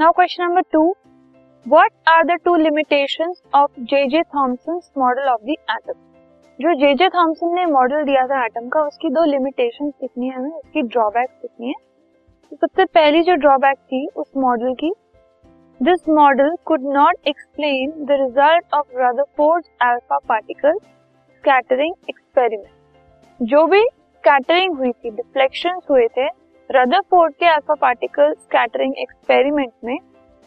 Now question number two what are the two limitations of J J Thomson's model of the atom जो J J Thomson ने model दिया था atom का, उसकी दो limitation कितनी है उसकी ड्रॉबैक्स कितनी है? तो सबसे पहली जो ड्रॉबैक थी उस मॉडल की this model could not explain the result of Rutherford alpha particle scattering experiment जो भी स्कैटरिंग हुई थी डिफ्लेक्शन हुए थे रदरफोर्ड के अल्फ़ा पार्टिकल स्कैटरिंग एक्सपेरिमेंट में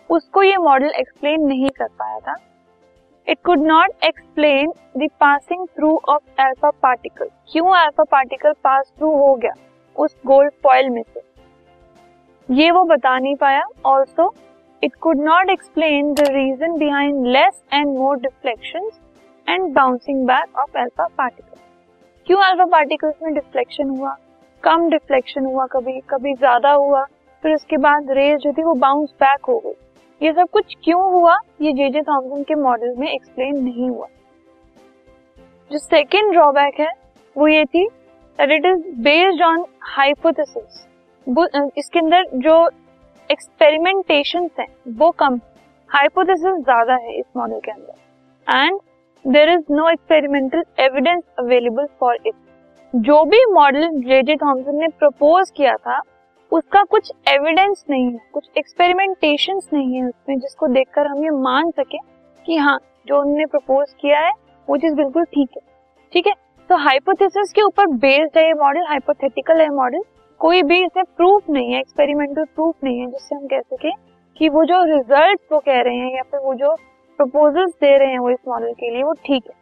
उसको ये मॉडल एक्सप्लेन नहीं कर पाया था। It could not explain the passing through of alpha particle क्यों अल्फ़ा पार्टिकल पास थ्रू हो गया उस गोल्ड फॉइल में से? ये वो बता नहीं पाया। Also it could not explain the reason behind less and more deflection and bouncing back of alpha particle क्यों अल्फ़ा पार्टिकल्स में डिफ्लेक्शन हुआ? कम डिफ्लेक्शन हुआ कभी कभी ज़्यादा हुआ, फिर उसके बाद रेज जो थी वो बाउंस बैक हो गई। ये सब कुछ क्यों हुआ? ये जे जे थॉमसन के मॉडल में एक्सप्लेन नहीं हुआ। जो सेकेंड ड्रॉबैक है, वो ये थी that it is based on hypothesis इसके अंदर जो एक्सपेरिमेंटेशन है, वो कम हाइपोथेसिस ज़्यादा है इस मॉडल के अंदर। And there is no experimental evidence available for it जो भी मॉडल जे जे थॉमसन ने प्रपोज किया था, उसका कुछ एविडेंस नहीं है, कुछ एक्सपेरिमेंटेशन नहीं है उसमें जिसको देखकर हम ये मान सके कि हाँ जो उन्होंने प्रपोज किया है, वो चीज़ बिल्कुल ठीक है। ठीक है? तो हाइपोथेसिस के ऊपर बेस्ड है ये मॉडल हाइपोथेटिकल है मॉडल कोई भी इसमें प्रूफ नहीं है एक्सपेरिमेंटल प्रूफ नहीं है, जिससे हम कह सके कि वो जो रिज़ल्ट वो कह रहे हैं या फिर वो जो प्रपोजल्स दे रहे हैं वो इस मॉडल के लिए वो ठीक है।